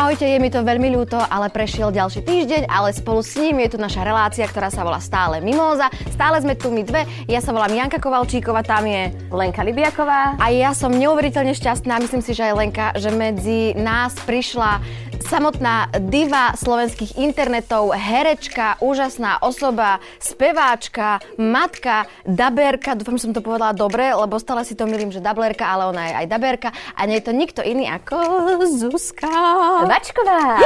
Ahojte, je mi to veľmi ľúto, ale prešiel ďalší týždeň, ale spolu s ním je tu naša relácia, ktorá sa volá Stále Mimóza. Stále sme tu my dve. Ja sa volám Janka Kovalčíková, tam je Lenka Libiaková. A ja som neuveriteľne šťastná, myslím si, že aj Lenka, že medzi nás prišla samotná diva slovenských internetov, herečka, úžasná osoba, speváčka, matka, daberka. Dúfam, že som to povedala dobre, lebo stále si to milím, že dablerka, ale ona je aj daberka. A nie je to nikto iný ako Zuzka. Vačková.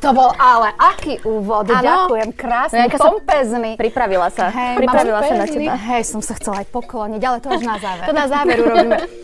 to bol ale aký úvod. Ano. Ďakujem, krásny, no, pompezný. Pripravila sa. Hey, Pripravila sa na teba. Hej, som sa chcela aj pokloniť, ale to až na záver. to na záver urobíme.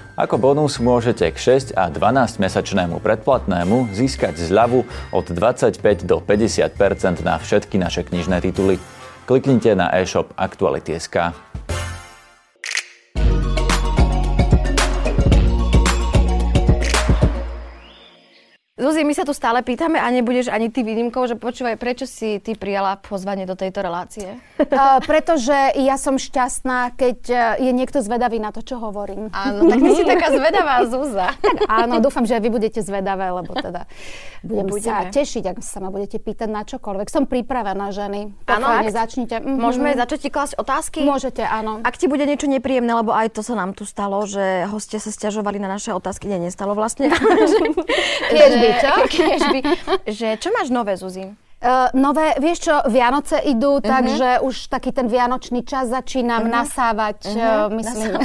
Ako bonus môžete k 6 a 12 mesačnému predplatnému získať zľavu od 25 do 50% na všetky naše knižné tituly. Kliknite na e-shop Aktuality.sk. Zuzi, my sa tu stále pýtame a nebudeš ani ty výnimkou, že počúvaj, prečo si ty prijala pozvanie do tejto relácie? Uh, pretože ja som šťastná, keď uh, je niekto zvedavý na to, čo hovorím. Áno, tak ty si taká zvedavá. Tak áno, dúfam, že vy budete zvedavé, lebo teda budem Budeme. sa tešiť, ak sa ma budete pýtať na čokoľvek. Som pripravená, ženy. Áno, začnite. Mm-hmm. Môžeme začať ti klásť otázky? Môžete, áno. Ak ti bude niečo nepríjemné, lebo aj to sa nám tu stalo, že hostia sa stiažovali na naše otázky. Nie, nestalo vlastne. Tiež čo? by, že čo máš nové, Zuzi? Uh, nové, vieš čo, Vianoce idú, uh-huh. takže už taký ten vianočný čas začínam uh-huh. nasávať, uh-huh. uh, myslím.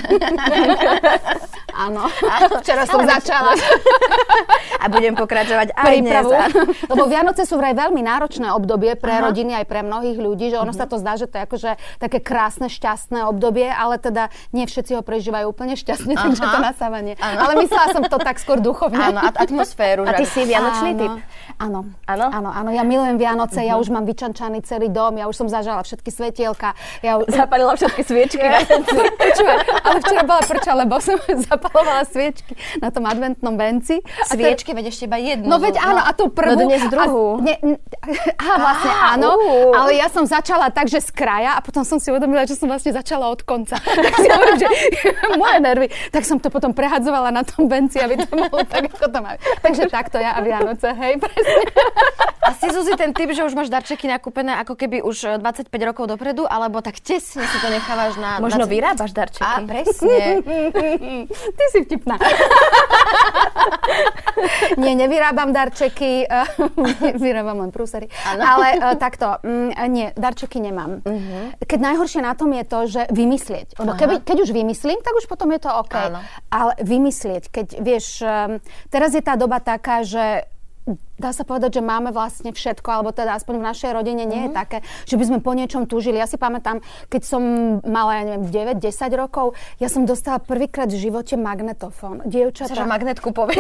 Áno, včera som začala. A budem pokračovať aj Prípravu. dnes. Lebo Vianoce sú vraj veľmi náročné obdobie pre uh-huh. rodiny aj pre mnohých ľudí, že ono uh-huh. sa to zdá, že to je akože také krásne, šťastné obdobie, ale teda nie všetci ho prežívajú úplne šťastne, uh-huh. takže to nasávanie. Uh-huh. Ale myslela som to tak skôr duchovne. Áno, atmosféru. A ty si vianočný typ? Áno. Áno? Áno, áno. Ja milujem Vianoce, uh-huh. ja mhm. už mám vyčančaný celý dom, ja už som zažala všetky svetielka. Ja už... Zapalila všetky sviečky Počúvaj, ale včera bola prča, lebo som zapalovala sviečky na tom adventnom venci. Sviečky, veď ešte iba jednu. No veď áno, a tú prvú. No dnes druhú. A, ne, a vlastne áno, uh. ale ja som začala tak, že z kraja a potom som si uvedomila, že som vlastne začala od konca. tak si hovorím, že moje nervy. Tak som to potom prehadzovala na tom venci, aby to bolo tak, ako to má. Takže takto ja a Vianoce, hej, presne. A si Zuzi ten typ, že už máš darčeky nakúpené ako keby už 25 e, rokov dopredu, alebo tak tesne si to nechávaš na... Možno 20... vyrábaš darčeky. A, presne. Ty si vtipná. Nie, nevyrábam darčeky, vyrábam len prúsery. Ale uh, takto, mm, nie, darčeky nemám. Uh-huh. Keď najhoršie na tom je to, že vymyslieť. Lebo keby, keď už vymyslím, tak už potom je to OK. Áno. Ale vymyslieť, keď vieš, um, teraz je tá doba taká, že dá sa povedať, že máme vlastne všetko, alebo teda aspoň v našej rodine nie mm-hmm. je mhm. také, že by sme po niečom túžili. Ja si pamätám, keď som mala, ja neviem, 9-10 rokov, ja som dostala prvýkrát v živote magnetofón. Dievčatá... Že magnetku povie.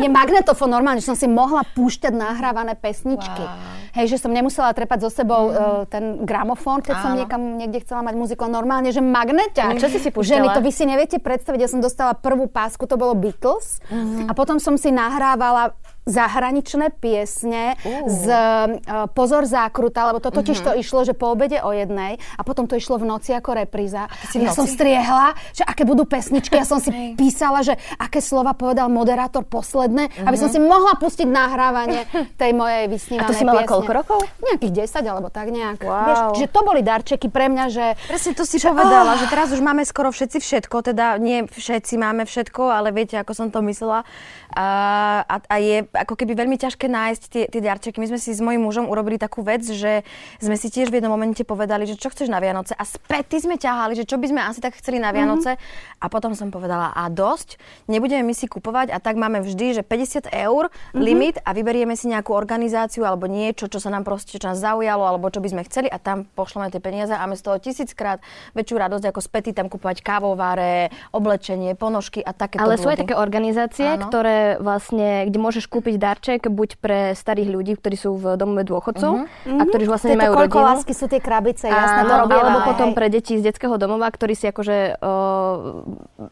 nie, magnetofón, normálne, že som si mohla púšťať nahrávané pesničky. Wow. Hej, že som nemusela trepať so sebou mm. uh, ten gramofón, keď Áno. som niekam niekde chcela mať muziku. Normálne, že magneťa. Čo si si púšťala? Ženy, to vy si neviete predstaviť. Ja som dostala prvú pásku, to bolo Beatles. Mm-hmm. A potom som si nahrávala zahraničné piesne uh. z uh, Pozor zákruta, lebo to totiž uh-huh. to išlo, že po obede o jednej a potom to išlo v noci ako repríza. Ja som striehla, že aké budú pesničky, ja som si písala, že aké slova povedal moderátor posledné, uh-huh. aby som mhm. si mohla pustiť nahrávanie tej mojej vysnívanej A to si mala piesne. koľko rokov? Nejakých 10 alebo tak nejak. Wow. Vieš, že to boli darčeky pre mňa, že... Presne to si že, povedala, oh. že teraz už máme skoro všetci všetko, teda nie všetci máme všetko, ale viete, ako som to myslela. A, a, je ako keby veľmi ťažké nájsť tie, tie darčeky. My sme si s mojím mužom urobili takú vec, že sme si tiež v jednom momente povedali, že čo chceš na Vianoce a späty sme ťahali, že čo by sme asi tak chceli na Vianoce mm-hmm. a potom som povedala a dosť, nebudeme my si kupovať a tak máme vždy, že 50 eur mm-hmm. limit a vyberieme si nejakú organizáciu alebo niečo, čo sa nám proste čo nás zaujalo alebo čo by sme chceli a tam pošleme tie peniaze a máme z toho tisíckrát väčšiu radosť ako späty tam kupovať kávováre, oblečenie, ponožky a také. Ale sú aj také organizácie, Áno. ktoré ktoré vlastne, kde môžeš kúpiť darček buď pre starých ľudí, ktorí sú v domove dôchodcov uh-huh. a ktorí už vlastne nemajú rodinu. lásky sú tie krabice, jasné, to robia. Alebo potom pre deti z detského domova, ktorí si akože o,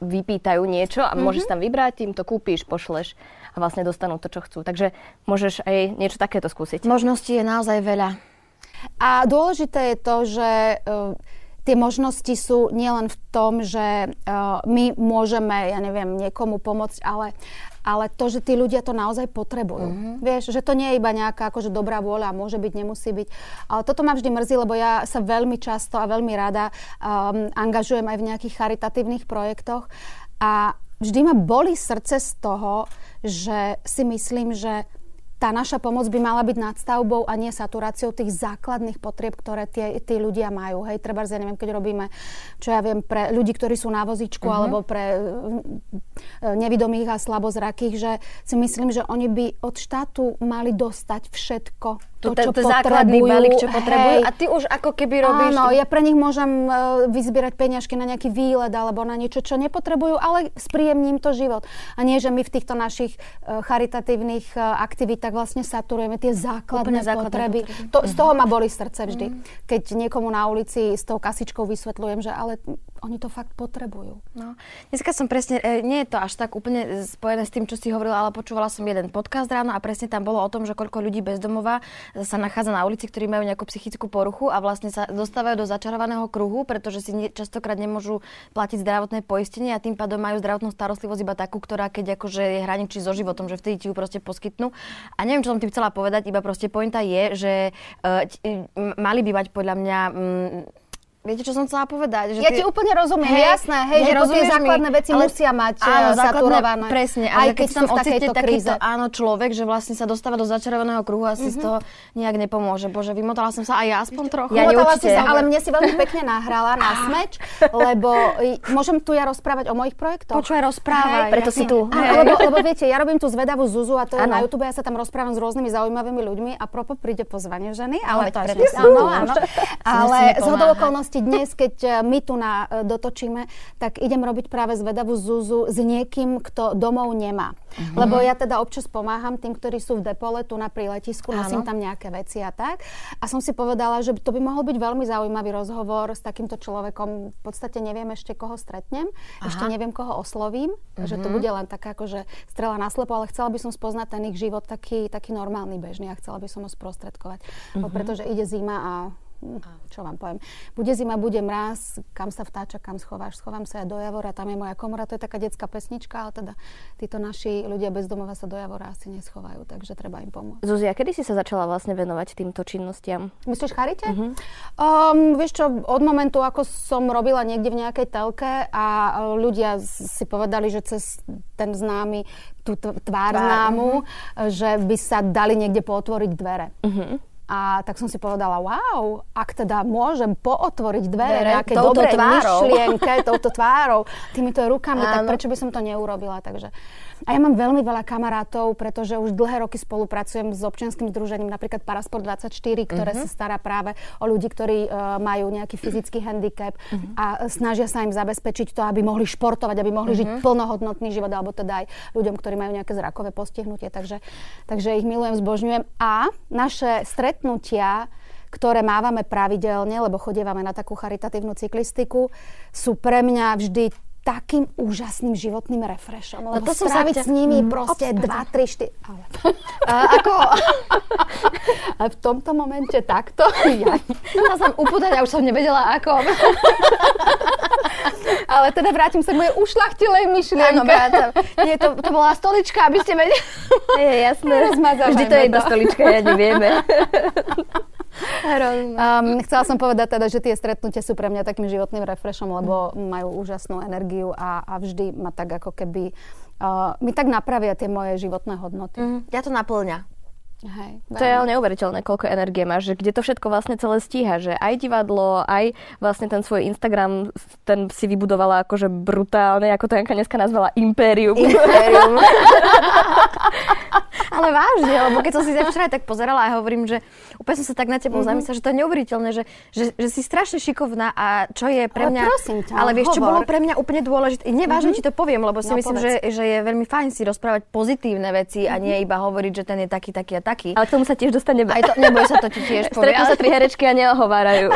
vypýtajú niečo a uh-huh. môžeš tam vybrať, im to kúpiš, pošleš a vlastne dostanú to, čo chcú. Takže môžeš aj niečo takéto skúsiť. Možností je naozaj veľa. A dôležité je to, že uh, tie možnosti sú nielen v tom, že uh, my môžeme, ja neviem, niekomu pomôcť, ale, ale to, že tí ľudia to naozaj potrebujú. Mm-hmm. Vieš, že to nie je iba nejaká akože dobrá vôľa, môže byť, nemusí byť. Ale toto ma vždy mrzí, lebo ja sa veľmi často a veľmi rada um, angažujem aj v nejakých charitatívnych projektoch a vždy ma boli srdce z toho, že si myslím, že tá naša pomoc by mala byť nadstavbou a nie saturáciou tých základných potrieb, ktoré tie, tí ľudia majú. Hej, treba, ja neviem, keď robíme, čo ja viem, pre ľudí, ktorí sú na vozičku, uh-huh. alebo pre e, nevidomých a slabozrakých, že si myslím, že oni by od štátu mali dostať všetko, to, to, to základný balík, čo potrebujú. Hej. A ty už ako keby robíš... Áno, ja pre nich môžem uh, vyzbierať peniažky na nejaký výlet alebo na niečo, čo nepotrebujú, ale spríjemním to život. A nie, že my v týchto našich uh, charitatívnych uh, aktivitách vlastne saturujeme tie základné, základné potreby. potreby. To. Z toho ma boli srdce vždy. Mm. Keď niekomu na ulici s tou kasičkou vysvetľujem, že ale oni to fakt potrebujú. No. Dneska som presne, e, nie je to až tak úplne spojené s tým, čo si hovorila, ale počúvala som jeden podcast ráno a presne tam bolo o tom, že koľko ľudí bezdomova sa nachádza na ulici, ktorí majú nejakú psychickú poruchu a vlastne sa dostávajú do začarovaného kruhu, pretože si častokrát nemôžu platiť zdravotné poistenie a tým pádom majú zdravotnú starostlivosť iba takú, ktorá keď akože je hraničí so životom, že vtedy ti ju proste poskytnú. A neviem, čo som tým chcela povedať, iba proste pointa je, že uh, mali by mať podľa mňa um, Viete, čo som chcela povedať? Že ja tie... ti úplne rozumiem, hej, jasné, hej, že tie základné veci ale... musia mať áno, saturované. Presne, ale keď, keď sa ocitne takýto áno, človek, že vlastne sa dostáva do začarovaného kruhu a si mm-hmm. z toho nejak nepomôže. Bože, vymotala som sa aj ja aspoň trochu. Ja vymotala si sa, ale mne si veľmi pekne nahrala na smeč, lebo môžem tu ja rozprávať o mojich projektoch. Počúvaj, rozprávaj. Hej, preto si tu. Lebo, lebo viete, ja robím tú zvedavú Zuzu a to je na YouTube, ja sa tam rozprávam s rôznymi zaujímavými ľuďmi a propo príde pozvanie ženy, ale to je áno, áno. Ale z okolností dnes, keď my tu na, e, dotočíme, tak idem robiť práve zvedavú Zuzu s niekým, kto domov nemá. Mm-hmm. Lebo ja teda občas pomáham tým, ktorí sú v depole, tu na príletisku, nosím tam nejaké veci a tak. A som si povedala, že to by mohol byť veľmi zaujímavý rozhovor s takýmto človekom. V podstate neviem ešte, koho stretnem, Aha. ešte neviem, koho oslovím, mm-hmm. že to mhm. bude len taká akože strela na slepo, ale chcela by som spoznať ten ich život taký, taký normálny, bežný a chcela by som ho sprostredkovať. Mm-hmm. Pretože ide zima a čo vám poviem, bude zima, bude mraz, kam sa vtáča, kam schováš, schovám sa ja do Javora, tam je moja komora, to je taká detská pesnička, ale teda títo naši ľudia bez domova sa do Javora asi neschovajú, takže treba im pomôcť. Zuzia, kedy si sa začala vlastne venovať týmto činnostiam? Myslíš charite? Uh-huh. Um, vieš čo, od momentu, ako som robila niekde v nejakej telke a ľudia si povedali, že cez ten známy tú tvár známu, uh-huh. že by sa dali niekde pootvoriť dvere. Uh-huh. A tak som si povedala, wow, ak teda môžem pootvoriť dvere nejaké dobré myšlienke, touto tvárou, týmito rukami, Áno. tak prečo by som to neurobila? Takže a ja mám veľmi veľa kamarátov, pretože už dlhé roky spolupracujem s občianským združením, napríklad Parasport 24, ktoré uh-huh. sa stará práve o ľudí, ktorí uh, majú nejaký fyzický handicap uh-huh. a snažia sa im zabezpečiť to, aby mohli športovať, aby mohli uh-huh. žiť plnohodnotný život, alebo teda aj ľuďom, ktorí majú nejaké zrakové postihnutie. Takže, takže ich milujem, zbožňujem. A naše stretnutia ktoré mávame pravidelne, lebo chodievame na takú charitatívnu cyklistiku, sú pre mňa vždy takým úžasným životným refreshom. Lebo no to stráviť sa s nimi mm, proste 2, 3, 4... Ale... A, ako... A v tomto momente takto... Ja ja som upútať a už som nevedela ako. Ale teda vrátim sa k mojej ušlachtilej myšlienke. Áno. Nie, to, to bola stolička, aby ste vedeli. Je, jasné. Vždy to je jedna stolička, ja nevieme. Um, chcela som povedať teda, že tie stretnutia sú pre mňa takým životným refreshom, lebo majú úžasnú energiu a, a vždy ma tak ako keby... Uh, mi tak napravia tie moje životné hodnoty. Mm, ja to naplňa. Hej, to je ale neuveriteľné, koľko energie máš, že kde to všetko vlastne celé stíha, že aj divadlo, aj vlastne ten svoj Instagram, ten si vybudovala akože brutálne, ako to Janka dneska nazvala, impérium. Impérium. Ale vážne, lebo keď som si včera tak pozerala a hovorím, že úplne som sa tak na tebou mm-hmm. zamyslela, že to je neuveriteľné, že, že, že si strašne šikovná a čo je pre mňa... Ale prosím ťa, Ale vieš, čo hovor. bolo pre mňa úplne dôležité? Nevážne mm-hmm. ti to poviem, lebo si No, myslím, že, že je veľmi fajn si rozprávať pozitívne veci mm-hmm. a nie iba hovoriť, že ten je taký, taký a taký. Ale k tomu sa tiež dostaneme. Aj to, neboj sa, to ti tiež povie. Stretnú sa tri herečky a neohovárajú.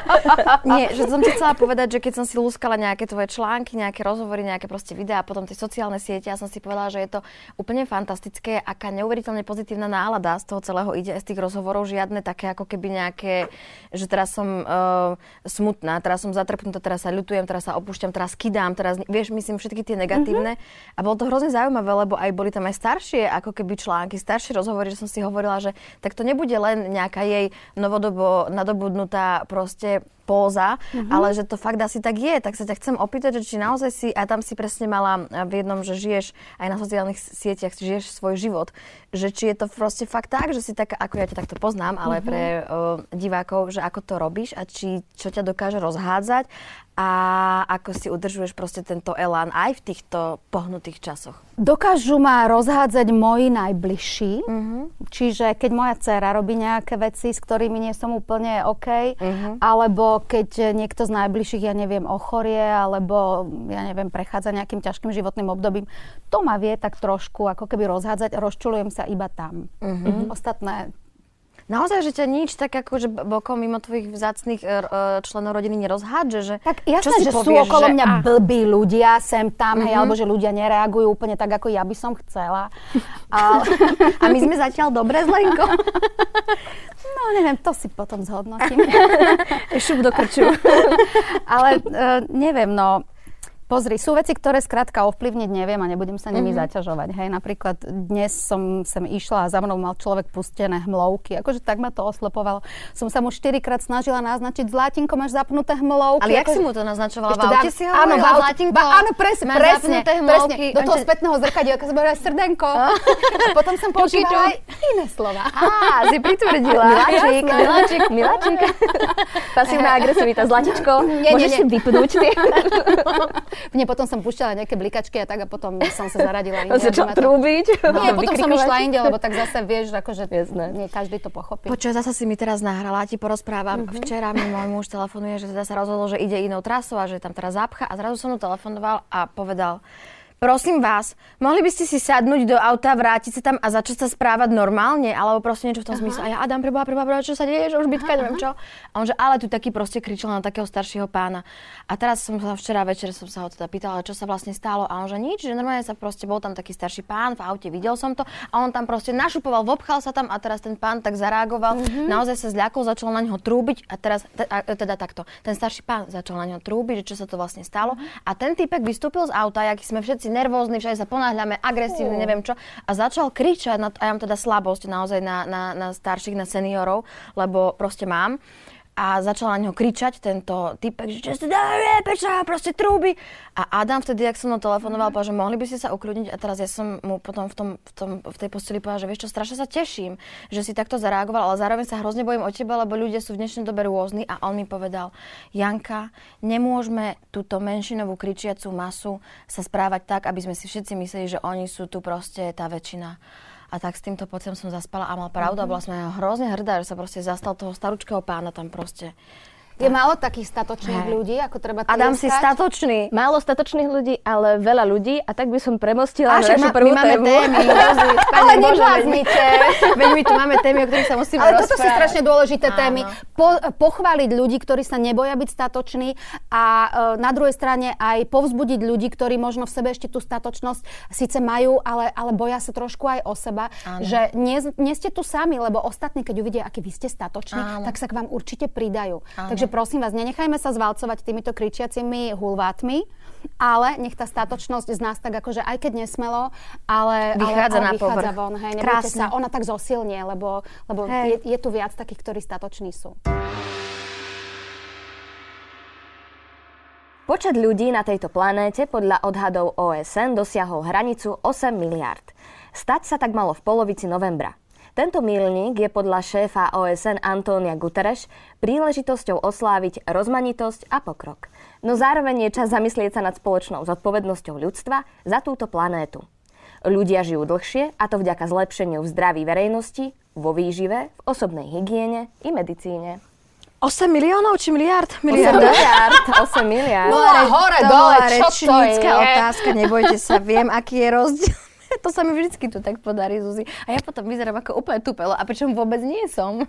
Nie, že som ti chcela povedať, že keď som si lúskala nejaké tvoje články, nejaké rozhovory, nejaké proste videá, a potom tie sociálne siete, ja som si povedala, že je to úplne fantastické, aká neuveriteľne pozitívna nálada z toho celého ide z tých rozhovorov, žiadne také ako keby nejaké, že teraz som uh, smutná, teraz som zatrpnutá, teraz sa ľutujem, teraz sa opúšťam, teraz kidám, teraz, vieš, myslím všetky tie negatívne. Mm-hmm. A bolo to hrozne zaujímavé, lebo aj boli tam aj staršie ako keby články, staršie rozhovory, že som si hovorila, že tak to nebude len nejaká jej novodobo nadobudnutá proste póza, mm-hmm. ale že to fakt asi tak je. Tak sa ťa chcem opýtať, že či naozaj si, a tam si presne mala v jednom, že žiješ aj na sociálnych sieťach, žiješ svoj život, že či je to proste fakt tak, že si taká, ako ja ťa takto poznám, ale mm-hmm. pre uh, divákov, že ako to robíš a či čo ťa dokáže rozhádzať a ako si udržuješ proste tento elán aj v týchto pohnutých časoch. Dokážu ma rozhádzať moji najbližší, Mhm. čiže keď moja dcera robí nejaké veci, s ktorými nie som úplne OK, Mhm. alebo keď niekto z najbližších, ja neviem, ochorie, alebo ja neviem, prechádza nejakým ťažkým životným obdobím, to ma vie tak trošku ako keby rozhádzať, rozčulujem sa iba tam. Mhm. Ostatné Naozaj, že ťa nič tak akože bokom mimo tvojich vzácných e, e, členov rodiny nerozhádže, že Tak jasné, že sú povieš, okolo že- mňa a- blbí ľudia sem tam, hej, Mhm. alebo že ľudia nereagujú úplne tak, ako ja by som chcela. A, A my sme zatiaľ dobre s Lenkou. no neviem, to si potom zhodnotím. Šup do krču. Ale uh, neviem, no Pozri, sú veci, ktoré skrátka ovplyvniť neviem a nebudem sa nimi mm-hmm. zaťažovať. Hej, napríklad dnes som sem išla a za mnou mal človek pustené hmlovky. Akože tak ma to oslepovalo. Som sa mu štyrikrát snažila naznačiť zlatinko, máš zapnuté hmlovky. Ale jak akože- si mu to naznačovala? V aute si áno, v aute- Zlatinko, ba, áno, presne, máš presne, zapnuté presne. hmlovky. Do toho A že- spätného zrkadielka som hovorila srdenko. A potom som používala aj iné slova. Á, si pritvrdila. Miláčik, miláčik, miláčik. Pasívna agresivita, zlatičko. Nie, nie, Môžeš nie. si vypnúť tie. Nie, potom som púšťala nejaké blikačky a tak a potom som sa zaradila inde. začal aby ma to- trúbiť. Nie, potom som išla inde, lebo tak zase vieš, akože Jasné. nie každý to pochopí. Počuj, zasa si mi teraz nahrala, ti porozprávam. Mhm. Včera mi môj muž telefonuje, že teda sa rozhodol, že ide inou trasou a že tam teraz zapcha a zrazu som mu telefonoval a povedal, Prosím vás, mohli by ste si sadnúť do auta, vrátiť sa tam a začať sa správať normálne, alebo proste niečo v tom zmysle. A ja, Adam, preboha, preboha, preboha, čo sa deje, že už bytka, neviem čo. A on že, ale tu taký proste kričal na takého staršieho pána. A teraz som sa včera večer som sa ho teda pýtala, čo sa vlastne stalo. A on že nič, že normálne sa proste bol tam taký starší pán v aute, videl som to. A on tam proste našupoval, vopchal sa tam a teraz ten pán tak zareagoval, naozaj sa zľakol, začal na neho trúbiť a teraz, te- a- teda takto, ten starší pán začal na neho trúbiť, že čo sa to vlastne stalo. A ten typek vystúpil z auta, aký sme všetci nervózni, všade sa ponáhľame, agresívni, neviem čo. A začal kričať, na, a ja mám teda slabosť naozaj na, na, na starších, na seniorov, lebo proste mám a začal na neho kričať tento typek, že čo dáre, prečo proste trúby. A Adam vtedy, ak som mnou telefonoval, povedal, že mohli by ste sa ukľudniť a teraz ja som mu potom v, tom, v, tom, v tej posteli povedala, že vieš čo, strašne sa teším, že si takto zareagoval, ale zároveň sa hrozne bojím o teba, lebo ľudia sú v dnešnej dobe rôzni a on mi povedal, Janka, nemôžeme túto menšinovú kričiacú masu sa správať tak, aby sme si všetci mysleli, že oni sú tu proste tá väčšina. A tak s týmto pocitom som zaspala a mal pravdu a bola som hrozne hrdá, že sa proste zastal toho staručkého pána tam proste. Je málo takých statočných Hej. ľudí, ako treba Adam si tlieskať. statočný. Málo statočných ľudí, ale veľa ľudí a tak by som premostila A však našu ma- prvú my máme tému. témy. Ale nebláznite. Veď my tu máme témy, o ktorých sa musíme Ale toto sú rozprávať. strašne dôležité Áno. témy. Po, pochváliť ľudí, ktorí sa neboja byť statoční a e, na druhej strane aj povzbudiť ľudí, ktorí možno v sebe ešte tú statočnosť síce majú, ale, ale boja sa trošku aj o seba. Áno. Že nie, nie ste tu sami, lebo ostatní, keď uvidia, aký vy ste statoční, Áno. tak sa k vám určite pridajú. Áno. Takže prosím vás, nenechajme sa zvalcovať týmito kričiacimi hulvátmi, ale nech tá statočnosť z nás tak akože aj keď nesmelo, ale, Vychádza ale, ale na vychádza povrch. von. Hej, sa, ona tak zosilnie, lebo, lebo Hej. je, je tu viac takých, ktorí statoční sú. Počet ľudí na tejto planéte podľa odhadov OSN dosiahol hranicu 8 miliard. Stať sa tak malo v polovici novembra. Tento milník je podľa šéfa OSN Antónia Guterres príležitosťou osláviť rozmanitosť a pokrok. No zároveň je čas zamyslieť sa nad spoločnou zodpovednosťou ľudstva za túto planétu. Ľudia žijú dlhšie a to vďaka zlepšeniu v zdraví verejnosti, vo výžive, v osobnej hygiene i medicíne. 8 miliónov či miliard? 8 Miliard. miliard, 8 miliard. No a hore, to dole, čo to je? otázka, nebojte sa, viem, aký je rozdiel. To sa mi vždycky tu tak podarí, Zuzi. A ja potom vyzerám ako úplne tupelo, a pričom vôbec nie som.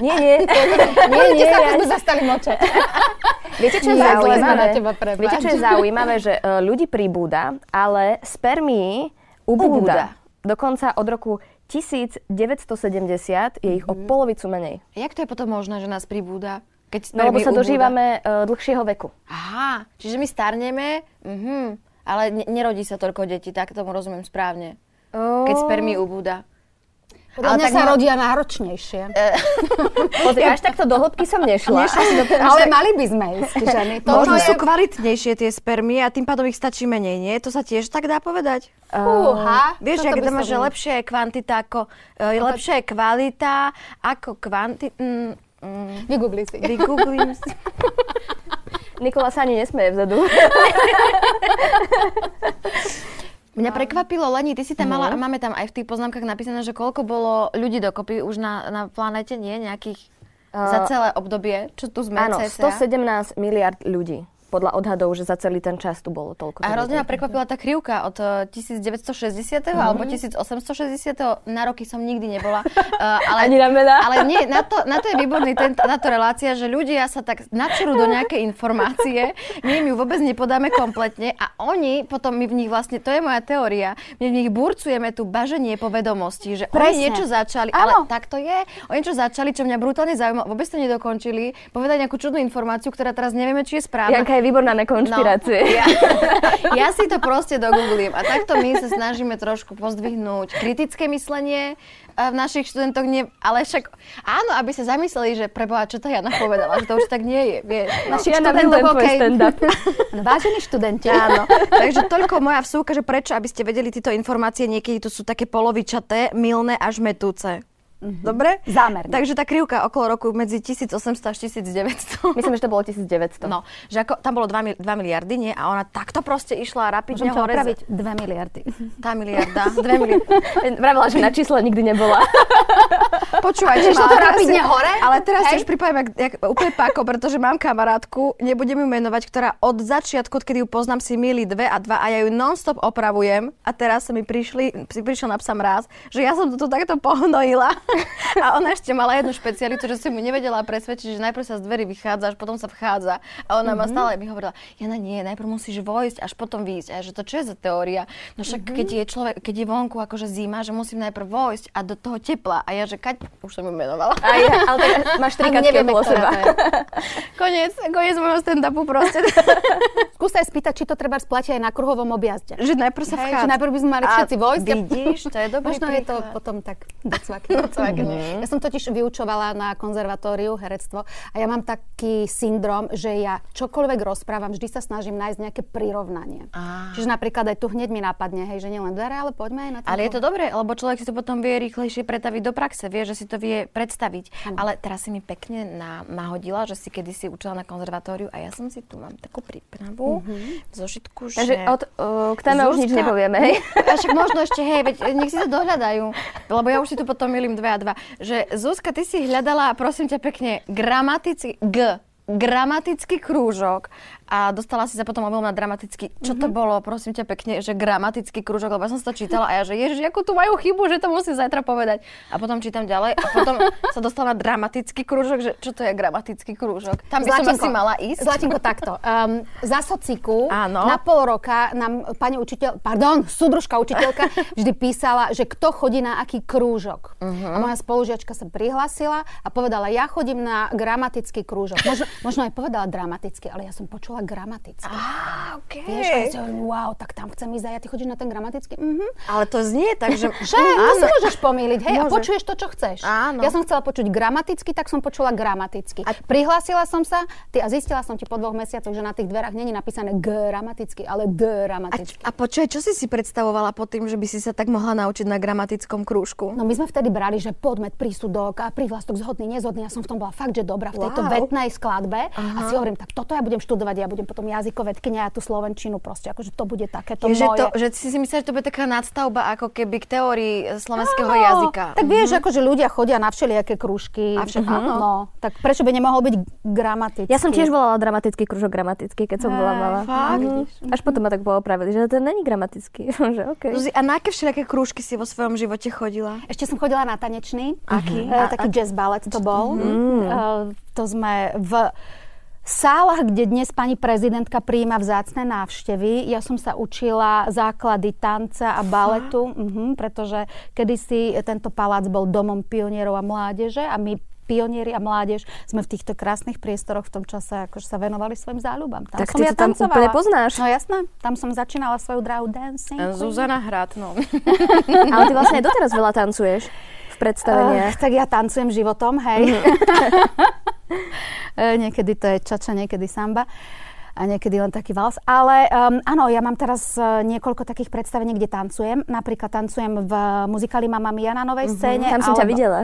Nie, nie, nie, nie, sa, ako sme zastali moče. Viete, čo je zaujímavé? Viete, čo je zaujímavé, že e, ľudí pribúda, ale spermií ubúda. Dokonca od roku 1970 je ich o polovicu menej. Jak to je potom možné, že nás pribúda? Keď No lebo sa ubúda? dožívame e, dlhšieho veku. Aha, čiže my starneme, mhm, ale ne- nerodí sa toľko detí, tak tomu rozumiem správne. Keď spermie ubúda. Podľa Ale mňa tak sa ma- rodia náročnejšie. Pozri, až takto do hĺbky som nešla. Ale mali by sme ísť, ženy. To Možno je... sú kvalitnejšie tie spermie a tým pádom ich stačí menej, nie? To sa tiež tak dá povedať? Fúha, Vieš, jak by dáma, som že lepšia je kvantita ako... Uh, lepšia je kvalita ako kvanti... Mm, mm, Vygooglí si. vygooglím si. Nikola sa ani nesmeje vzadu. Mňa prekvapilo, Leni, ty si tam mala, máme tam aj v tých poznámkach napísané, že koľko bolo ľudí dokopy už na, na planete, nie? Nejakých za celé obdobie, čo tu sme Áno, cca. 117 miliard ľudí. Podľa odhadov, že za celý ten čas tu bolo toľko. A hrozne ma prekvapila tá krivka od eh, 1960. Mhm. alebo 1860. Na roky som nikdy nebola. Uh, ale, Ani na mená. Ale nie, na to, na to je výborný ten, táto relácia, že ľudia sa tak načrú do nejakej informácie, my im ju vôbec nepodáme kompletne a oni potom my v nich vlastne, to je moja teória, my v nich burcujeme tu baženie povedomostí, že Presne. oni niečo začali, Áno. ale tak to je. Oni niečo začali, čo mňa brutálne zaujímalo, vôbec to nedokončili, povedať nejakú čudnú informáciu, ktorá teraz nevieme, či je správna. Janka je výborná na konšpirácie. No, ja, ja si to proste dogooglím. A takto my sa snažíme trošku pozdvihnúť kritické myslenie a v našich študentoch. Nie, ale však áno, aby sa zamysleli, že preboha, čo to Jana povedala, že to už tak nie je. Vieš. Našich Jana, študentov, stand-up. No, vážení študenti, Áno, takže toľko moja vsúka, že prečo, aby ste vedeli tieto informácie, niekedy to sú také polovičaté, milné až metúce. Dobre? Zámerne. Takže tá krivka okolo roku medzi 1800 až 1900. Myslím, že to bolo 1900. No, že ako, tam bolo 2, miliardy, nie? A ona takto proste išla rapidne môžem hore. opraviť 2 miliardy. Tá miliarda, 2 miliardy. Vravila, že na čísle nikdy nebola. Počúvajte, Išlo ale to rapidne si- hore? Ale teraz si už pripájem jak, jak úplne páko, pretože mám kamarátku, nebudem ju menovať, ktorá od začiatku, kedy ju poznám, si milí dve a dva a ja ju non-stop opravujem a teraz sa mi prišli, si prišiel na psa mráz, že ja som to takto pohnojila a ona ešte mala jednu špecialitu, že som mu nevedela presvedčiť, že najprv sa z dverí vychádza, až potom sa vchádza a ona ma stále mi hovorila, Jana nie, najprv musíš vojsť, až potom výjsť. A že to čo je za teória? No však keď je človek, keď je vonku akože zima, že musím najprv vojsť a do toho tepla. A ja, že kať, už som ju menovala. Aj, ale tak máš tri katky okolo seba. to. Koniec, koniec môjho stand-upu proste. Skús sa aj spýtať, či to treba splatiť aj na kruhovom objazde. že najprv sa vchádza. že najprv by sme mali všetci vojsť. Vidíš, to je dobrý Možno je to potom tak docvakne. Ja som totiž vyučovala na konzervatóriu herectvo a ja mám taký syndrom, že ja čokoľvek rozprávam, vždy sa snažím nájsť nejaké prirovnanie. Čiže napríklad aj tu hneď mi napadne, hej, že nielen dvere, ale poďme aj na ten Ale je to dobré, lebo človek si to potom vie rýchlejšie pretaviť do praxe, vie, že si to vie predstaviť. Ale teraz si mi pekne na, nahodila, že si kedysi učila na konzervatóriu a ja som si tu mám takú prípravu v zošitku, že... Takže od, uh, k téme už nič nepovieme, hej? A však možno ešte, hej, veď nech si to dohľadajú, lebo ja už si tu potom milím dve a dva. Že Zuzka, ty si hľadala, prosím ťa pekne, gramatický, G, gramatický krúžok a dostala si sa potom omylom na dramatický. Čo to bolo, prosím ťa pekne, že gramatický krúžok, lebo ja som si to čítala a ja, že ježiš, akú tu majú chybu, že to musím zajtra povedať. A potom čítam ďalej a potom sa dostala na dramatický krúžok, že čo to je gramatický krúžok? Tam by som asi mala ísť. Zlatinko, takto. Um, za sociku Áno. na pol roka nám pani učiteľ, pardon, súdružka učiteľka vždy písala, že kto chodí na aký krúžok. Mhm. A moja spolužiačka sa prihlásila a povedala, ja chodím na gramatický krúžok. Možno, možno aj povedala dramatický, ale ja som počula gramatický. Á, okay. Vieš, a ja si hovorím, wow, tak tam chcem ísť a ja ty chodíš na ten gramatický? Mhm. Ale to znie tak, že... Že, môžeš pomýliť, hej, a Môže. počuješ to, čo chceš. Áno. Ja som chcela počuť gramaticky, tak som počula gramaticky. A prihlásila som sa ty, a zistila som ti po dvoch mesiacoch, že na tých dverách není napísané gramaticky, ale A, dramaticky. a počuj, čo si si predstavovala pod tým, že by si sa tak mohla naučiť na gramatickom krúžku? No my sme vtedy brali, že podmet, prísudok a prívlastok zhodný, nezhodný. Ja som v tom bola fakt, že dobrá v tejto Wow. vetnej skladbe. Aha. a si hovorím, tak toto ja budem študovať, ja budem potom jazykovedkynia a tú slovenčinu proste, akože to bude takéto Je, že, moje. to, že si si myslíš, že to bude taká nadstavba ako keby k teórii slovenského Áno, jazyka. Tak vieš, mm-hmm. akože ľudia chodia na všelijaké krúžky. A všetko, áno. No, tak prečo by nemohol byť gramatický? Ja som tiež volala dramatický kružok gramatický, keď som bola malá. Fakt? Mhm. Až potom ma tak poopravili, že to není gramatický. že okay. Zuzi, a na aké všelijaké krúžky si vo svojom živote chodila? Ešte som chodila na tanečný. Aký? Uh, taký jazz ballet to bol. Uh, to sme v sálach, kde dnes pani prezidentka príjma vzácne návštevy. Ja som sa učila základy tanca a baletu, uh-huh, pretože kedysi tento palác bol domom pionierov a mládeže a my pionieri a mládež sme v týchto krásnych priestoroch v tom čase akože sa venovali svojim záľubám. Tam Tak som ty ja to tam tancovala. úplne poznáš. No jasné, tam som začínala svoju dráhu dancing. Zuzana Hrad, no. Ale ty vlastne aj doteraz veľa tancuješ v predstaveniach. Uh, tak ja tancujem životom, hej. Eh, niekedy to je čača, niekedy samba a niekedy len taký vals. Ale um, áno, ja mám teraz uh, niekoľko takých predstavení, kde tancujem. Napríklad tancujem v muzikáli Mamma Mia na novej scéne. Tam som ťa alebo- videla.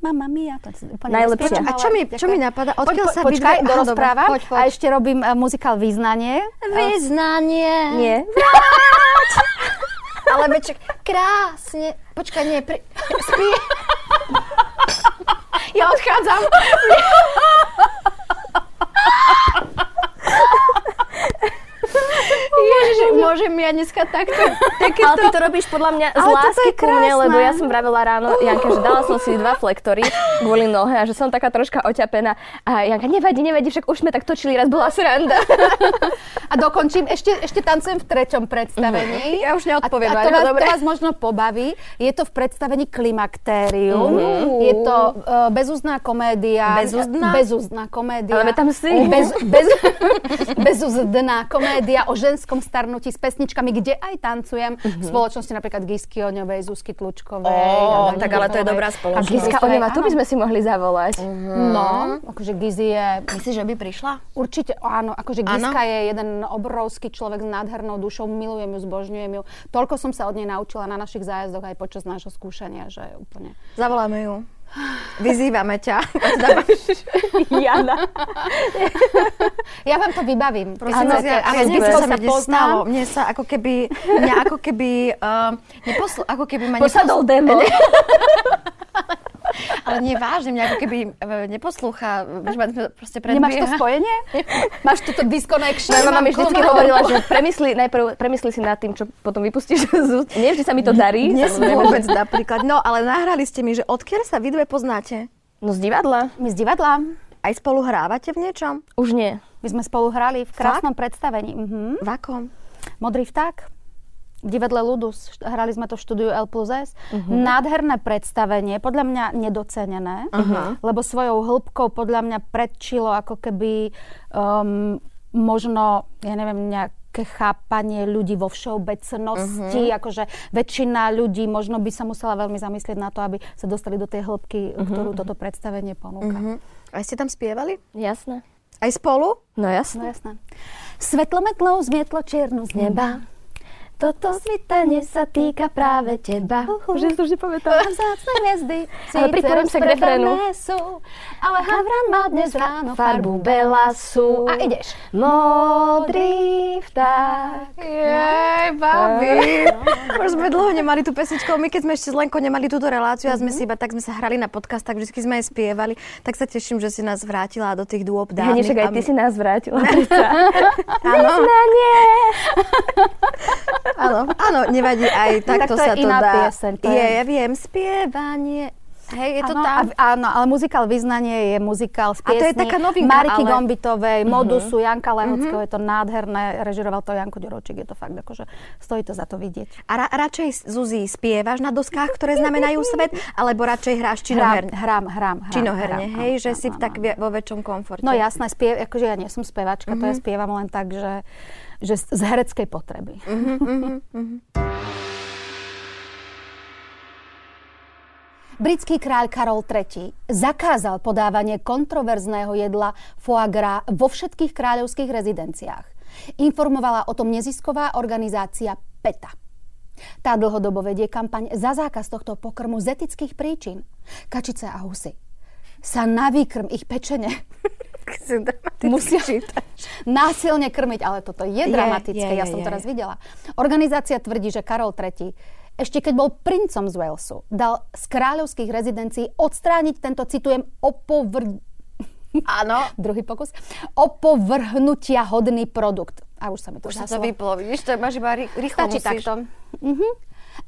Mamma Mia, to úplne Najlepšia. nespievam, A čo mi, čo mi napadá? Poď, Odkiaľ po, sa počkaj, vydve- Aha, dorozprávam. Poď, poď. A ešte robím uh, muzikál Význanie. Vyznanie. Nie. Ale beček, krásne. Počkaj, nie, pri... spí. Ja odchádzam. Ježiš, môžem ja dneska takto takéto... Ale ty to robíš podľa mňa z Ale lásky ku mne, lebo ja som vravela ráno, Janka, že dala som si dva flektory kvôli nohe a že som taká troška oťapená. A Janka, nevadí, nevadí, však už sme tak točili, raz bola sranda. A dokončím, ešte, ešte tancujem v treťom predstavení. Ja už neodpoviem, a, a to, vás, dobre. to vás možno pobaví. Je to v predstavení Klimaktérium. Je to uh, bezúzná komédia. Bezúzdna? Bezúzdná komédia. Ale tam si. Bez, bez, bezúzdná komédia o ženskom starnutí s pesničkami, kde aj tancujem. V spoločnosti napríklad Gisky Oňovej, Zuzky Tlučkovej. A Dani tak ale to je dobrá A spoločnosť. Gisky Giska Oneva, tu by sme si mohli zavolať. No, akože Gizy je Myslíš, že by prišla? Určite, áno, akože? Giska je jeden obrovský človek s nádhernou dušou, milujem ju, zbožňujem ju. Toľko som sa od nej naučila na našich zájazdoch aj počas nášho skúšania, že úplne... Zavoláme ju. Vyzývame ťa. Jana. Ja vám to vybavím. Prosím vás, ja, Giskou čo sa sa mi stalo? Mne sa ako keby, mňa ako keby, uh, neposlu, ako keby ma Posadol démon. ale nie vážne, mňa ako keby uh, neposlúcha, už ma proste predbieha. Nemáš to spojenie? Máš túto disconnection? Moja mama mi Mám vždy klobáku. hovorila, že premysli, najprv premysli si nad tým, čo potom vypustíš z úst. Nie vždy sa mi to darí. Dnes samozrejme, vôbec napríklad. No, ale nahrali ste mi, že odkiaľ sa vy dve poznáte? No z divadla? My z divadla. Aj spolu hrávate v niečom? Už nie. My sme spolu hrali v krásnom predstavení. Mhm. V akom? Modrý vták. V divadle Ludus. Hrali sme to v štúdiu L plus S. Nádherné predstavenie, podľa mňa nedocenené, lebo svojou hĺbkou podľa mňa predčilo ako keby um, možno, ja neviem, nejaké chápanie ľudí vo všeobecnosti, akože väčšina ľudí možno by sa musela veľmi zamyslieť na to, aby sa dostali do tej hĺbky, ktorú toto predstavenie ponúka. Aj ste tam spievali? Jasné. Aj spolu? No No jasné. jasné. Svetlometlou zmietlo čiernu z neba. Toto svitanie sa týka práve teba. Už to už nepamätám. A vzácne hviezdy Ale pripojím sa k refrénu. sú, ale havran má dnes ráno Farbu belasu. A ideš. Modrý vták. Jej, babi. Už sme dlho nemali tú pesničku. My keď sme ešte s Lenkou nemali túto reláciu a sme si iba tak sme sa hrali na podcast, tak vždy sme aj spievali, tak sa teším, že si nás vrátila do tých dôb dávnych. však aj ty si nás vrátila. Áno. Áno, áno, nevadí, aj takto to je sa to dá. pieseň, to je, je- ja viem, spievanie. Hej, je to Áno, tam. a- áno, ale muzikál Vyznanie je muzikál z A to je taká novinka, Mariky ale- Gombitovej, Modusu, Janka Lehockého, je to nádherné, režiroval to Janko Ďoročík, je to fakt akože stojí to za to vidieť. A ra- radšej, Zuzi, spievaš na doskách, ktoré znamenajú svet, alebo radšej hráš činoherne? Hrám, hrám, hrám. Činoherne, hrám, hej, áno, že áno, si áno, tak vo väčšom komforte. No jasné, spiev, akože ja nie som spevačka, to ja Mhm. spievam len tak, že, že z hereckej potreby. Mhm. Britský kráľ Karol III zakázal podávanie kontroverzného jedla foie gras vo všetkých kráľovských rezidenciách. Informovala o tom nezisková organizácia PETA. Tá dlhodobo vedie kampaň za zákaz tohto pokrmu z etických príčin. Kačice a husy sa na výkrm ich pečene musia násilne krmiť, ale toto je, je dramatické, je, je, ja som je, teraz je. videla. Organizácia tvrdí, že Karol III ešte keď bol princom z Walesu, dal z kráľovských rezidencií odstrániť tento, citujem, opovr... Áno. Druhý pokus. Opovrhnutia hodný produkt. A už sa mi to Už sa to vyplo, vidíš, to máš iba rýchlo Stačí musíš. takto. Mhm.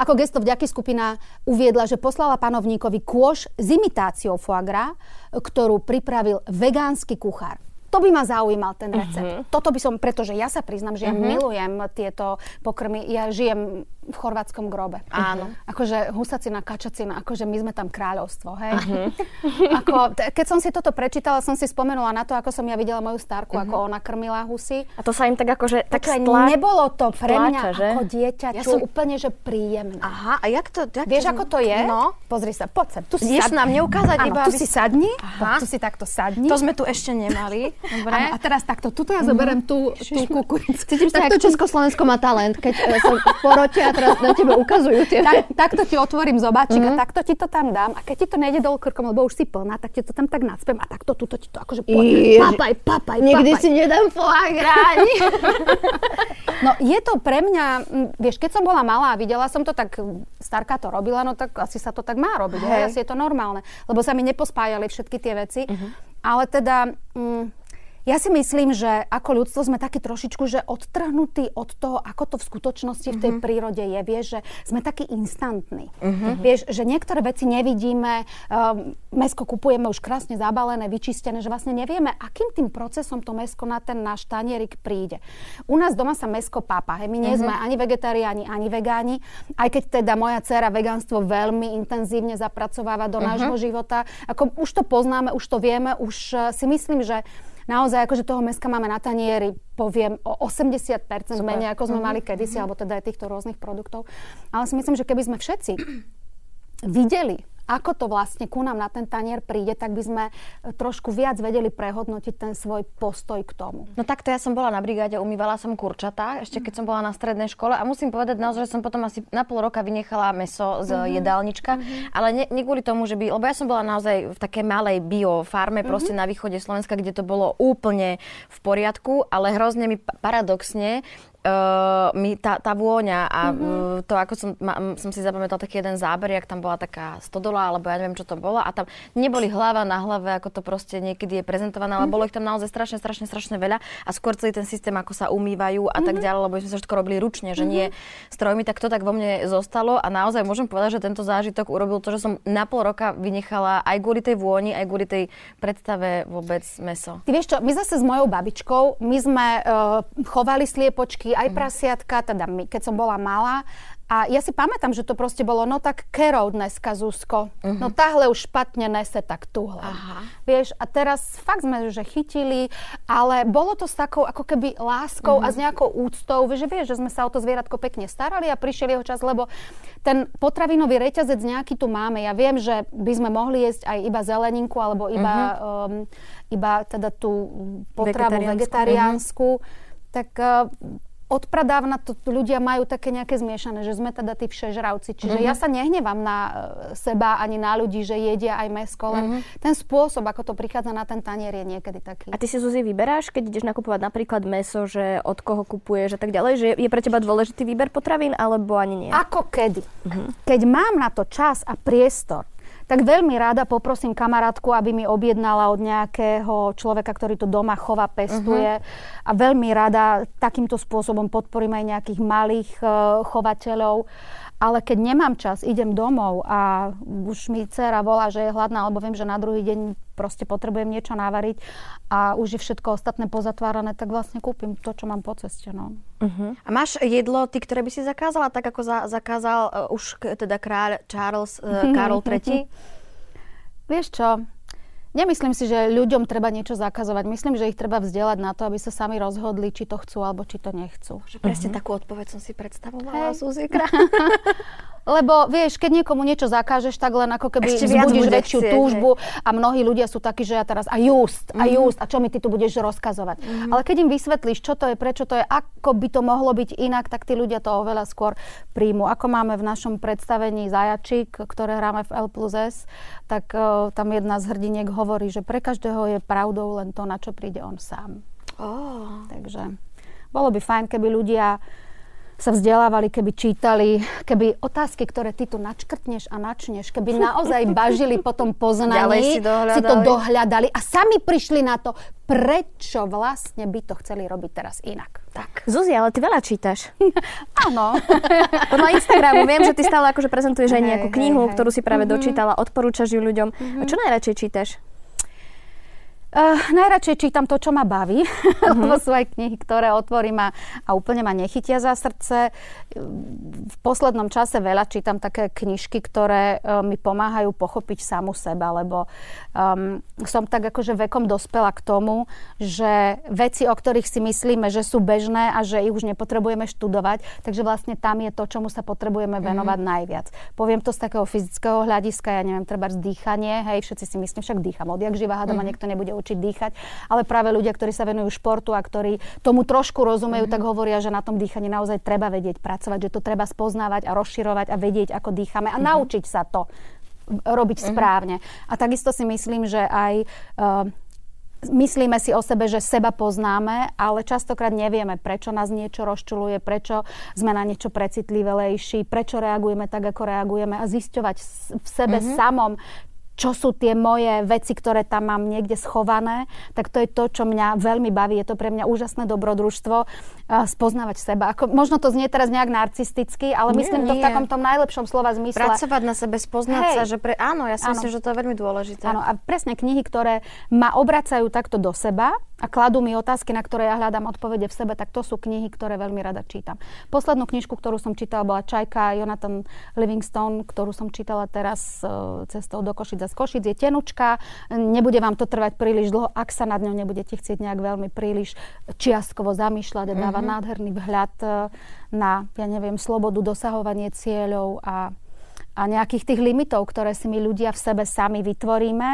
Ako gesto vďaky skupina uviedla, že poslala panovníkovi kôš s imitáciou foie gras, ktorú pripravil vegánsky kuchár. To by ma zaujímal ten recept. Uh-huh. Toto by som, pretože ja sa priznam, že ja uh-huh. milujem tieto pokrmy. Ja žijem v chorvátskom grobe. Áno. Akože husacina, kačacina, akože my sme tam kráľovstvo, hej. Uh-huh. Ako, t- keď som si toto prečítala, som si spomenula na to, ako som ja videla moju starku, uh-huh. ako ona krmila husy. A to sa im tak akože tak stla... nebolo to pre stláča, mňa že? ako dieťa, ja som... úplne, že príjemné. Aha, a jak to... Jak Vieš, to... ako to je? No. Pozri sa, poď sem. Tu si sad... nám neukázať Áno, iba, tu aby... si sadni, Aha. tu si takto sadni. To sme tu ešte nemali. Dobre. Áno, a teraz takto, tuto ja zoberiem tú, tú kukuricu. Cítim sa, ako Československo má talent, keď e, som v porote teraz na tebe ukazujú tie... Tak, takto ti otvorím zobáčik mm-hmm. a mhm. takto ti to tam dám. A keď ti to nejde dolu krkom, lebo už si plná, tak ti to tam tak nadspem a takto tuto ti to akože po... papaj, papaj, Nikdy si nedám foie No je to pre mňa, vieš, keď som bola malá a videla som to, tak starka to robila, no tak asi sa to tak má robiť, hej asi je to normálne. Lebo sa mi nepospájali všetky tie veci. Mm-hmm. Ale teda... Mm, ja si myslím, že ako ľudstvo sme takí trošičku, že odtrhnutí od toho, ako to v skutočnosti mm-hmm. v tej mhm. prírode je. Vieš, že sme takí instantní. Mm-hmm. Vieš, že niektoré veci nevidíme, um, mesko kupujeme už krásne zabalené, vyčistené, že vlastne nevieme, akým tým procesom to mesko na ten náš tanierik príde. U nás doma sa mesko pápa. Hej. My nie mm-hmm. sme ani vegetariáni, ani vegáni. Aj keď teda moja dcéra vegánstvo veľmi intenzívne zapracováva do mm-hmm. nášho života. Ako už to poznáme, už to vieme, už uh, si myslím, že naozaj akože toho meska máme na tanieri, poviem, o 80% Super. menej, ako sme mm-hmm. mali kedysi, mm-hmm. alebo teda aj týchto rôznych produktov. Ale si myslím, že keby sme všetci videli ako to vlastne ku nám na ten tanier príde, tak by sme e, trošku viac vedeli prehodnotiť ten svoj postoj k tomu. No takto ja som bola na brigáde, umývala som kurčatá, ešte keď som bola na strednej škole a musím povedať naozaj, že som potom asi na pol roka vynechala meso z mm-hmm. jedálnička, mm-hmm. ale ne, nie kvôli tomu, že by, lebo ja som bola naozaj v takej malej biofarme, mm-hmm. proste na východe Slovenska, kde to bolo úplne v poriadku, ale hrozne mi paradoxne uh, mi tá, tá vôňa a mm-hmm. to, ako som, ma, som si zapamätal taký jeden záber, jak tam bola taká stodola, alebo ja neviem, čo to bolo a tam neboli hlava na hlave, ako to proste niekedy je prezentované, ale mm-hmm. bolo ich tam naozaj strašne, strašne, strašne veľa a skôr celý ten systém, ako sa umývajú a mm-hmm. tak mhm. ďalej, lebo sme sa všetko robili ručne, že mm-hmm. nie strojmi, tak to tak vo mne zostalo a naozaj môžem povedať, že tento zážitok urobil to, že som na pol roka vynechala aj kvôli tej vôni, aj kvôli tej predstave vôbec meso. Ty vieš čo, my zase s mojou babičkou, my sme uh, chovali sliepočky, aj mm. prasiatka, teda my, keď som bola malá. A ja si pamätám, že to proste bolo, no tak kerov dneska, Zuzko. Uh-huh. No táhle už špatne nese, tak tuhle. Aha. Vieš, a teraz fakt sme, že chytili, ale bolo to s takou ako keby láskou uh-huh. a s mhm. nejakou úctou, že vieš, že sme sa o to zvieratko pekne starali a prišiel jeho čas, lebo ten potravinový reťazec nejaký tu máme. Ja viem, že by sme mohli jesť aj iba zeleninku, alebo iba, uh-huh. um, iba teda tú potravu vegetariánsku. vegetariánsku. Uh-huh. Tak uh, odpradávna to ľudia majú také nejaké zmiešané, že sme teda tí všežravci. Čiže mm-hmm. ja sa nehnevám na e, seba ani na ľudí, že jedia aj mesko, len mm-hmm. ten spôsob, ako to prichádza na ten tanier je niekedy taký. A ty si Zuzi vyberáš, keď ideš nakupovať napríklad meso, že od koho kupuješ a tak ďalej, že je pre teba dôležitý výber potravín alebo ani nie? Ako kedy. Mm-hmm. Keď mám na to čas a priestor, tak veľmi rada poprosím kamarátku, aby mi objednala od nejakého človeka, ktorý to doma chova, pestuje. Uh-huh. A veľmi rada takýmto spôsobom podporím aj nejakých malých uh, chovateľov. Ale keď nemám čas, idem domov a už mi dcera volá, že je hladná, alebo viem, že na druhý deň proste potrebujem niečo navariť a už je všetko ostatné pozatvárané, tak vlastne kúpim to, čo mám po ceste. No. Uh-huh. A máš jedlo, ty, ktoré by si zakázala, tak ako za, zakázal uh, už teda kráľ Charles, uh, Karol III? Vieš čo, Nemyslím si, že ľuďom treba niečo zakazovať. Myslím, že ich treba vzdelať na to, aby sa sami rozhodli, či to chcú alebo či to nechcú. Že presne uh-huh. takú odpoveď som si predstavovala, hey. Zuzikra. Lebo vieš, keď niekomu niečo zakážeš, tak len ako keby Ešte vzbudíš väčšiu chcieť, túžbu hej. a mnohí ľudia sú takí, že ja teraz a just, a mm-hmm. just, a čo mi ty tu budeš rozkazovať. Mm-hmm. Ale keď im vysvetlíš, čo to je, prečo to je, ako by to mohlo byť inak, tak tí ľudia to oveľa skôr príjmu. Ako máme v našom predstavení Zajačík, ktoré hráme v L plus S, tak uh, tam jedna z hrdiniek hovorí, že pre každého je pravdou len to, na čo príde on sám. Oh. Takže bolo by fajn, keby ľudia sa vzdelávali, keby čítali, keby otázky, ktoré ty tu načkrtneš a načneš, keby naozaj bažili po tom poznaní, si, dohľadali. si to dohľadali a sami prišli na to, prečo vlastne by to chceli robiť teraz inak. Tak. Zuzi, ale ty veľa čítaš. Áno. Podľa Instagramu viem, že ty stále akože prezentuješ aj Hej, nejakú hej, knihu, hej. ktorú si práve dočítala, odporúčaš ju ľuďom. A čo najradšej čítaš? Uh, najradšej čítam to, čo ma baví, uh-huh. lebo sú aj knihy, ktoré otvorím a, a úplne ma nechytia za srdce. V poslednom čase veľa čítam také knižky, ktoré uh, mi pomáhajú pochopiť samu seba, lebo um, som tak akože vekom dospela k tomu, že veci, o ktorých si myslíme, že sú bežné a že ich už nepotrebujeme študovať, takže vlastne tam je to, čomu sa potrebujeme venovať uh-huh. najviac. Poviem to z takého fyzického hľadiska, ja neviem, treba dýchanie, hej, všetci si myslím, však dýcham odjak živa, hádam uh-huh. niekto nebude učiť dýchať, ale práve ľudia, ktorí sa venujú športu a ktorí tomu trošku rozumejú, mm-hmm. tak hovoria, že na tom dýchaní naozaj treba vedieť pracovať, že to treba spoznávať a rozširovať a vedieť, ako dýchame a mm-hmm. naučiť sa to robiť mm-hmm. správne. A takisto si myslím, že aj uh, myslíme si o sebe, že seba poznáme, ale častokrát nevieme, prečo nás niečo rozčuluje, prečo sme na niečo precitlivelejší, prečo reagujeme tak, ako reagujeme a zisťovať v sebe mm-hmm. samom, čo sú tie moje veci, ktoré tam mám niekde schované, tak to je to, čo mňa veľmi baví. Je to pre mňa úžasné dobrodružstvo spoznávať seba. Ako, možno to znie teraz nejak narcisticky, ale Nie, myslím to v nie. takom tom najlepšom slova zmysle. Pracovať na sebe, spoznať Hej. sa, že pre... Áno, ja si Áno. myslím, že to je veľmi dôležité. Áno, a presne knihy, ktoré ma obracajú takto do seba a kladú mi otázky, na ktoré ja hľadám odpovede v sebe, tak to sú knihy, ktoré veľmi rada čítam. Poslednú knižku, ktorú som čítala, bola Čajka Jonathan Livingstone, ktorú som čítala teraz e, cestou do Košic a z Košic. Je tenučka, nebude vám to trvať príliš dlho, ak sa nad ňou nebudete chcieť nejak veľmi príliš čiastkovo zamýšľať a dáva mm-hmm. nádherný vhľad e, na, ja neviem, slobodu, dosahovanie cieľov a a nejakých tých limitov, ktoré si my ľudia v sebe sami vytvoríme.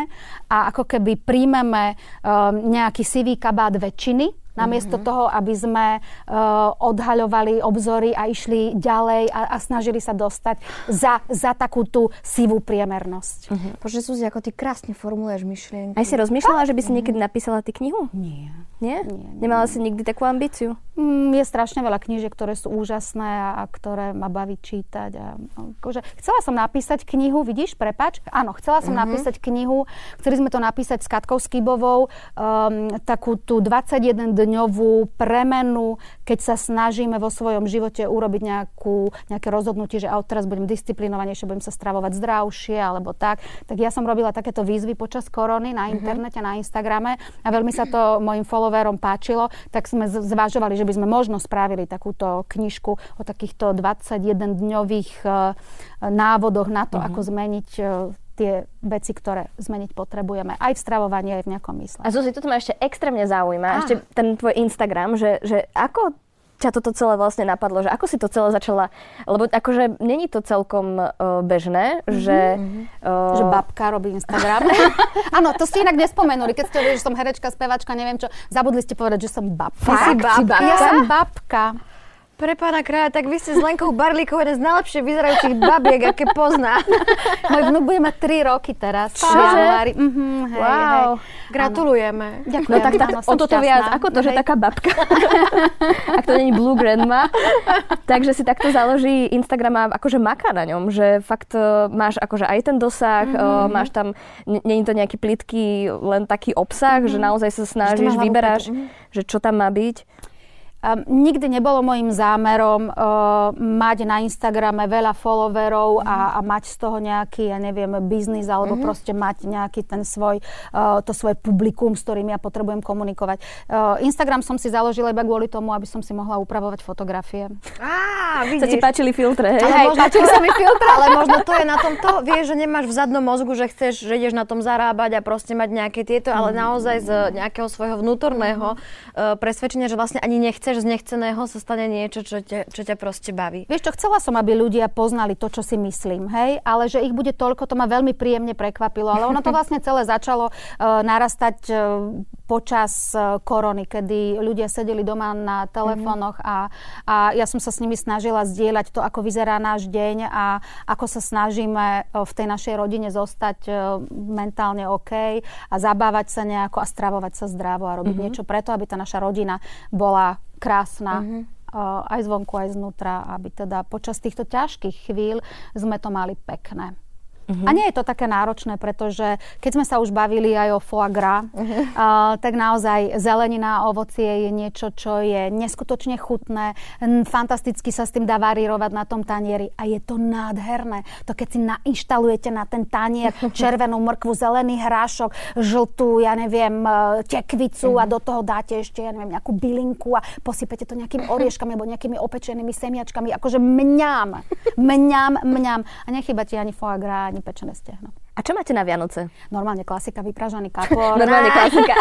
A ako keby príjmeme um, nejaký sivý kabát väčšiny, namiesto mm-hmm. toho, aby sme uh, odhaľovali obzory a išli ďalej a, a snažili sa dostať za, za takú tú sivú priemernosť. Mhm. Bože, Suzi, ako ty krásne formuluješ myšlienky. Aj si rozmýšľala, že by si niekedy napísala ty knihu? Nie. Nie? Nie, nie, Nemala si nikdy takú ambíciu? Mm, je strašne veľa knížiek, ktoré sú úžasné a, a ktoré ma baví čítať. A, akože, chcela som napísať knihu, vidíš, prepač? Áno, chcela som mm-hmm. napísať knihu, chceli sme to napísať s Katkou Skybovou, um, takú tú 21-dňovú premenu, keď sa snažíme vo svojom živote urobiť nejakú, nejaké rozhodnutie, že teraz budem disciplinovanejšie, budem sa stravovať zdravšie alebo tak. Tak ja som robila takéto výzvy počas korony na internete, mm-hmm. na Instagrame a veľmi sa to mojim followerom páčilo, tak sme zvažovali, že by sme možno spravili takúto knižku o takýchto 21-dňových uh, návodoch na to, mm-hmm. ako zmeniť uh, tie veci, ktoré zmeniť potrebujeme. Aj v stravovaní, aj v nejakom mysle. A Zuzi, toto ma ešte extrémne zaujíma. Á. Ešte ten tvoj Instagram, že, že ako ťa toto celé vlastne napadlo, že ako si to celé začala, lebo akože není to celkom uh, bežné, mm-hmm. že... Uh, Že babka robí Instagram. Áno, to ste inak nespomenuli, keď ste hovorili, že som herečka, spevačka, neviem čo. Zabudli ste povedať, že som babka. Ty si babka? Ja som babka. Pre pána kráľa, tak vy ste s Lenkou Barlíkovou jeden z najlepšie vyzerajúcich babiek, aké pozná. Môj vnúk bude mať 3 roky teraz. v Čože? januári. Mhm, hej, Wow. hej. Gratulujeme. Ďakujem. No tak, tak áno, o toto šťastná. viac, ako to, že Hej. taká babka. Ak to není Blue Grandma. Takže si takto založí Instagram a akože maká na ňom, že fakt uh, máš akože aj ten dosah, mm-hmm. máš tam, není to nejaký plitký len taký obsah, mm-hmm. že naozaj sa snažíš, vyberáš, preto, že čo tam má byť. Um, nikdy nebolo môjim zámerom uh, mať na Instagrame veľa followerov a, a mať z toho nejaký, ja neviem, biznis alebo proste mať nejaký ten svoj, uh, to svoje publikum, s ktorým ja potrebujem komunikovať. Uh, Instagram som si založila iba kvôli tomu, aby som si mohla upravovať fotografie. Á, Sa ti vidíš. páčili filtre, hej? Ale Hej, možno, páčili sa mi filtre. ale možno to je na tomto, vieš, že nemáš v zadnom mozgu, že chceš, že ideš na tom zarábať a proste mať nejaké tieto, ale naozaj z nejakého svojho vnútorného uh, presvedčenia, že vlastne ani nechceš z nechceného sa stane niečo, čo ťa, čo ťa proste baví. Vieš čo, chcela som, aby ľudia poznali to, čo si myslím, hej, ale že ich bude toľko, to ma veľmi príjemne prekvapilo, ale ono to vlastne celé začalo uh, narastať uh, počas e, korony, kedy ľudia sedeli doma na telefónoch a, a ja som sa s nimi snažila zdieľať to, ako vyzerá náš deň a ako sa snažíme v tej našej rodine zostať mentálne OK a zabávať sa nejako a stravovať sa zdravo a robiť mm-hmm. niečo preto, aby tá naša rodina bola krásna. Mm-hmm aj zvonku, aj znútra, aby teda počas týchto ťažkých chvíľ sme to mali pekné. Uh-huh. A nie je to také náročné, pretože keď sme sa už bavili aj o foie gras, uh-huh. uh, tak naozaj zelenina a ovocie je niečo, čo je neskutočne chutné. Fantasticky sa s tým dá varírovať na tom tanieri a je to nádherné. To keď si nainštalujete na ten tanier červenú mrkvu, zelený hrášok, žltú, ja neviem, e, tekvicu uh-huh. a do toho dáte ešte, ja neviem, nejakú bylinku a posypete to nejakými orieškami alebo nejakými opečenými semiačkami. Akože mňam, mňam, mňam. A nechýba ti ani foie gras, ani pečené stehno. A čo máte na Vianoce? Normálne klasika, vypražaný kapor. Normálne klasika.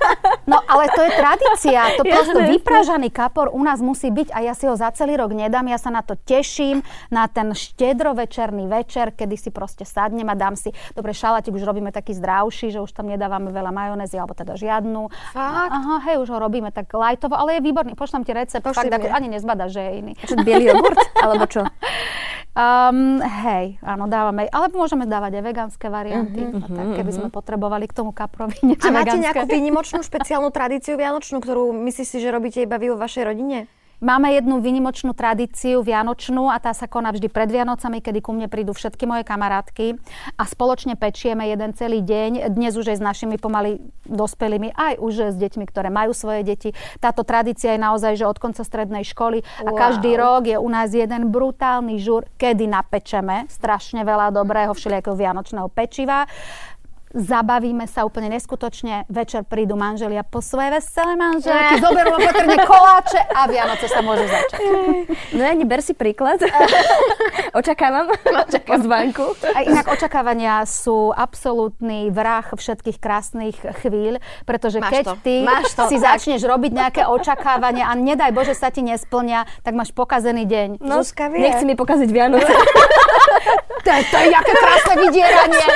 no ale to je tradícia. To prosto vypražaný kapor u nás musí byť a ja si ho za celý rok nedám. Ja sa na to teším, na ten štedrovečerný večer, kedy si proste sadnem a dám si, dobre, šalatik už robíme taký zdravší, že už tam nedávame veľa majonézy, alebo teda žiadnu. Fakt? Aha, hej, už ho robíme tak lajtovo, ale je výborný. Pošlem ti recept, fakt, ako, ani nezbada, že je iný. Čo, bielý jogurt? alebo čo? Um, hej, áno, dávame, ale môžeme dávať aj vegánske varianty, uh-huh, tak, keby uh-huh. sme potrebovali k tomu kaprovi niečo A máte vegánske. nejakú výnimočnú špeciálnu tradíciu vianočnú, ktorú myslíš si, že robíte iba vy vo vašej rodine? Máme jednu vynimočnú tradíciu vianočnú a tá sa koná vždy pred Vianocami, kedy ku mne prídu všetky moje kamarátky a spoločne pečieme jeden celý deň. Dnes už aj s našimi pomaly dospelými, aj už s deťmi, ktoré majú svoje deti. Táto tradícia je naozaj, že od konca strednej školy a wow. každý rok je u nás jeden brutálny žur, kedy napečeme strašne veľa dobrého všelijakého vianočného pečiva zabavíme sa úplne neskutočne, večer prídu manželia po svoje veselé manželky, zoberú opatrne koláče a Vianoce sa môžu začať. No ani ber si príklad. Očakávam pozvánku. A inak očakávania sú absolútny vrah všetkých krásnych chvíľ, pretože máš keď to. ty máš to, si tak. začneš robiť nejaké očakávania a nedaj Bože sa ti nesplnia, tak máš pokazený deň. No, Zuzka vie. Nechci mi pokaziť Vianoce. to, je, to je jaké krásne vydieranie.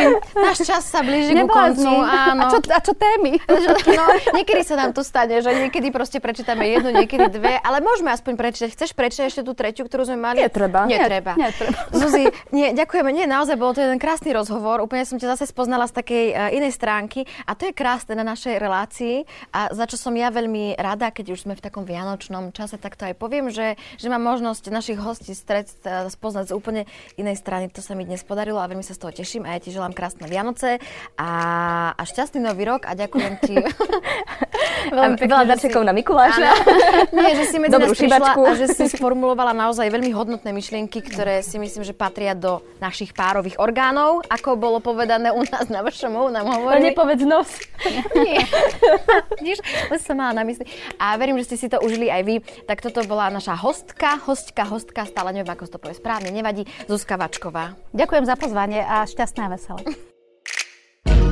Zuzi, náš čas sa blíži ku koncu. Áno. A, čo, a čo témy? No, niekedy sa nám to stane, že niekedy proste prečítame jednu, niekedy dve, ale môžeme aspoň prečítať. Chceš prečítať ešte tú tretiu, ktorú sme mali? Netreba. Netreba. Netreba. Zuzi, nie, ďakujeme. Nie, naozaj bol to jeden krásny rozhovor. Úplne som ťa zase spoznala z takej uh, inej stránky a to je krásne na našej relácii a za čo som ja veľmi rada, keď už sme v takom vianočnom čase, tak to aj poviem, že, že mám možnosť našich hostí stret, uh, spoznať z úplne inej strany. To sa mi dnes podarilo a veľmi sa z toho teším a ja ti želám krásne Vianoce a, a šťastný nový rok a ďakujem ti veľmi pekne, veľa darčekov si... na Mikuláša. Nie, že si medzi Dobrú nás prišla a že si sformulovala naozaj veľmi hodnotné myšlienky, ktoré si myslím, že patria do našich párových orgánov, ako bolo povedané u nás na vašom nám hovorili. No nepovedz nos. Nie. Vidíš, som mala na mysli. A verím, že ste si to užili aj vy. Tak toto bola naša hostka, hostka, hostka, stále neviem, ako to povie správne, nevadí, Zuzka Vačková. Ďakujem za pozvanie a šťastné a veselé. now.